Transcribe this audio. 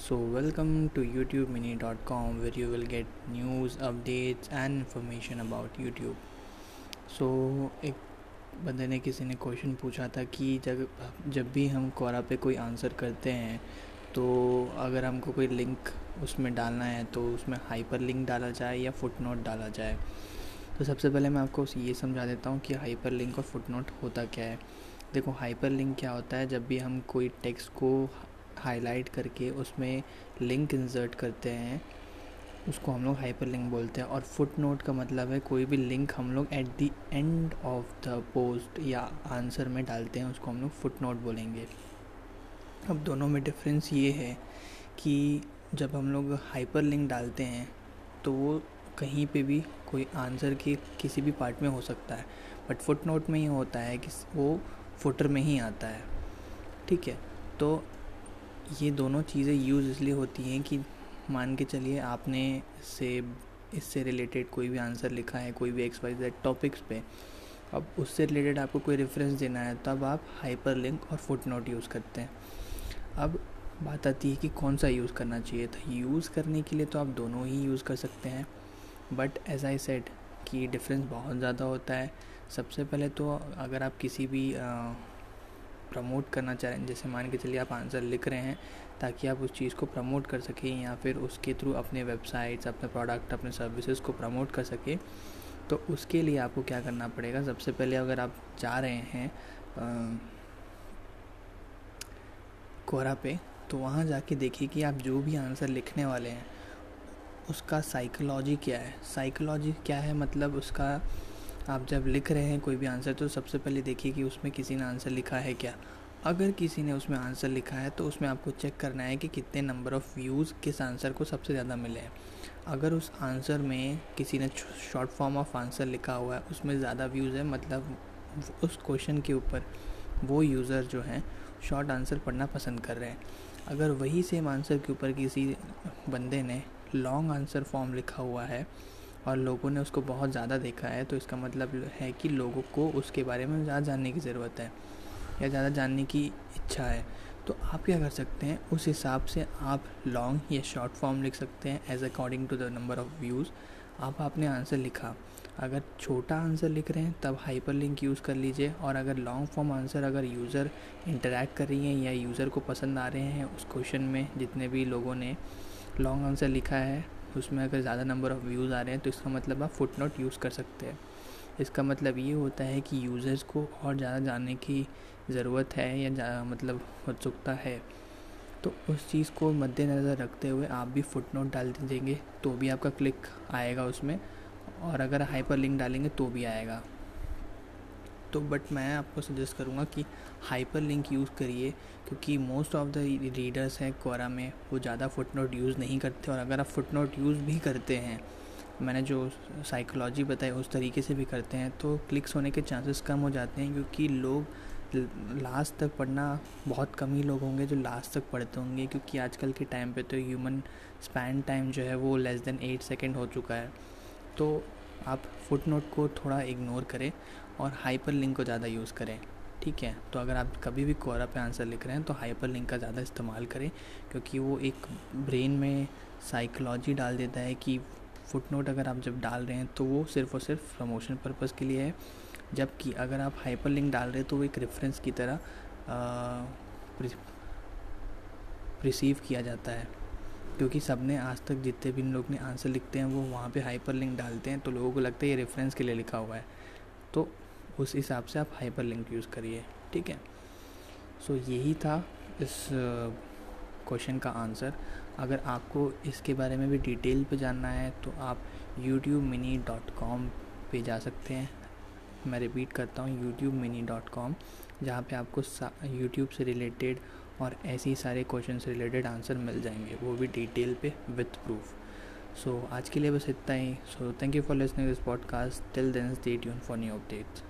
So, welcome to YouTubeMini.com where you will get news, updates, and information about YouTube. So, एक बंदे ने किसी ने क्वेश्चन पूछा था कि जब जब भी हम कोरा पे कोई आंसर करते हैं तो अगर हमको कोई लिंक उसमें डालना है तो उसमें हाइपर लिंक डाला जाए या फुट नोट डाला जाए। तो सबसे पहले मैं आपको ये समझा देता हूँ कि हाइपर लिंक और फुट नोट होता क्या है। देखो हाइपर लिंक क्या होता है? जब भी हम कोई टेक्स्ट को हाईलाइट करके उसमें लिंक इंसर्ट करते हैं। उसको हम लोग हाइपर लिंक बोलते हैं और फुट नोट का मतलब है कोई भी लिंक हम लोग at the end of the post या आंसर में डालते हैं, उसको हम लोग फुट नोट बोलेंगे। अब दोनों में डिफरेंस ये है कि जब हम लोग हाइपर लिंक डालते हैं तो वो कहीं पे भी कोई आंसर के किसी भी पार्ट में हो सकता है। बट फुट नोट में ये होता है कि वो फुटर में ही आता है। ठीक है? तो ये दोनों चीज़ें यूज़ इसलिए होती हैं कि मान के चलिए आपने से इससे रिलेटेड कोई भी आंसर लिखा है, कोई भी एक्स वाई जेड टॉपिक्स पे, अब उससे रिलेटेड आपको कोई रेफरेंस देना है, तब आप हाइपर लिंक और फुट नोट यूज़ करते हैं। अब बात आती है कि कौन सा यूज़ करना चाहिए तो यूज़ करने के लिए तो आप दोनों ही यूज़ कर सकते हैं बट एज आई सेड कि डिफरेंस बहुत ज़्यादा होता है। सबसे पहले तो अगर आप किसी भी प्रमोट करना चाह रहे हैं। जैसे मान के चलिए आप आंसर लिख रहे हैं, ताकि आप उस चीज़ को प्रमोट कर सकें या फिर उसके थ्रू अपने वेबसाइट्स अपने प्रोडक्ट अपने सर्विसेज़ को प्रमोट कर सकें। तो उसके लिए आपको क्या करना पड़ेगा? सबसे पहले अगर आप जा रहे हैं कोरा पे तो वहाँ जाके देखिए कि आप जो भी आंसर लिखने वाले हैं, उसका साइकोलॉजी क्या है? साइकोलॉजी क्या है? मतलब उसका आप जब लिख रहे हैं कोई भी आंसर तो सबसे पहले देखिए कि उसमें किसी ने आंसर लिखा है क्या। अगर किसी ने उसमें आंसर लिखा है तो उसमें आपको चेक करना है कि कितने नंबर ऑफ़ व्यूज़ किस आंसर को सबसे ज़्यादा मिले हैं। अगर उस आंसर में किसी ने शॉर्ट फॉर्म ऑफ़ आंसर लिखा हुआ है, उसमें ज़्यादा व्यूज़ है मतलब उस क्वेश्चन के ऊपर वो यूज़र जो हैं, शॉर्ट आंसर पढ़ना पसंद कर रहे हैं। अगर वही सेम आंसर के ऊपर किसी बंदे ने लॉन्ग आंसर फॉर्म लिखा हुआ है और लोगों ने उसको बहुत ज़्यादा देखा है तो इसका मतलब है कि लोगों को उसके बारे में ज़्यादा जानने की ज़रूरत है या ज़्यादा जानने की इच्छा है। तो आप क्या कर सकते हैं, उस हिसाब से आप लॉन्ग या शॉर्ट फॉर्म लिख सकते हैं as according to the number of views आप आपने आंसर लिखा। अगर छोटा आंसर लिख रहे हैं, तब हाइपर लिंक यूज़ कर लीजिए और अगर लॉन्ग फॉर्म आंसर अगर यूज़र इंटरेक्ट कर रही हैं या यूज़र को पसंद आ रहे हैं उस क्वेश्चन में जितने भी लोगों ने लॉन्ग आंसर लिखा है उसमें अगर ज़्यादा नंबर ऑफ़ व्यूज़ आ रहे हैं तो इसका मतलब आप फुट नोट यूज़ कर सकते हैं। इसका मतलब ये होता है कि यूज़र्स को और ज़्यादा जानने की ज़रूरत है या मतलब उत्सुकता है। तो उस चीज़ को मद्देनज़र रखते हुए आप भी फुट नोट डाल देंगे तो भी आपका क्लिक आएगा उसमें, और अगर हाइपर लिंक डालेंगे तो भी आएगा। तो बट मैं आपको सजेस्ट करूँगा कि हाइपर लिंक यूज़ करिए, क्योंकि मोस्ट ऑफ़ द रीडर्स हैं कोरा में, वो ज़्यादा फुट नोट यूज़ नहीं करते और अगर आप फुट नोट यूज़ भी करते हैं, मैंने जो साइकोलॉजी बताई उस तरीके से भी करते हैं तो क्लिक्स होने के चांसेस कम हो जाते हैं, क्योंकि लोग लास्ट तक पढ़ना बहुत कम ही लोग होंगे जो लास्ट तक पढ़ते होंगे, क्योंकि आजकल के टाइम पे तो ह्यूमन स्पैन टाइम जो है वो लेस देन एट सेकेंड हो चुका है। तो आप फुट नोट को थोड़ा इग्नोर करें और हाइपर लिंक को ज़्यादा यूज़ करें, ठीक है? तो अगर आप कभी भी कोरा पे आंसर लिख रहे हैं तो हाइपर लिंक का ज़्यादा इस्तेमाल करें, क्योंकि वो एक ब्रेन में साइकोलॉजी डाल देता है कि फुट नोट अगर आप जब डाल रहे हैं तो वो सिर्फ़ और सिर्फ़ प्रमोशन पर्पज़ के लिए है। जबकि अगर आप हाइपर लिंक डाल रहे हैं तो वो एक रेफरेंस की तरह रिसीव किया जाता है। क्योंकि सबने आज तक जितने भी लोग ने आंसर लिखते हैं, वो वहाँ पे हाइपर लिंक डालते हैं तो लोगों को लगता है ये रेफरेंस के लिए लिखा हुआ है। तो उस हिसाब से आप हाइपर लिंक यूज़ करिए ठीक है? सो so, यही था इस क्वेश्चन का आंसर अगर आपको इसके बारे में भी डिटेल पे जानना है तो आप यूट्यूब मिनी डॉट कॉम पर जा सकते हैं। मैं रिपीट करता हूँ यूट्यूब मिनी डॉट कॉम जहाँ पर आपको यूट्यूब से रिलेटेड और ऐसे ही सारे क्वेश्चन से रिलेटेड आंसर मिल जाएँगे वो भी डिटेल पे विथ प्रूफ सो आज के लिए बस इतना ही. So thank you for listening this podcast till then stay tune for new updates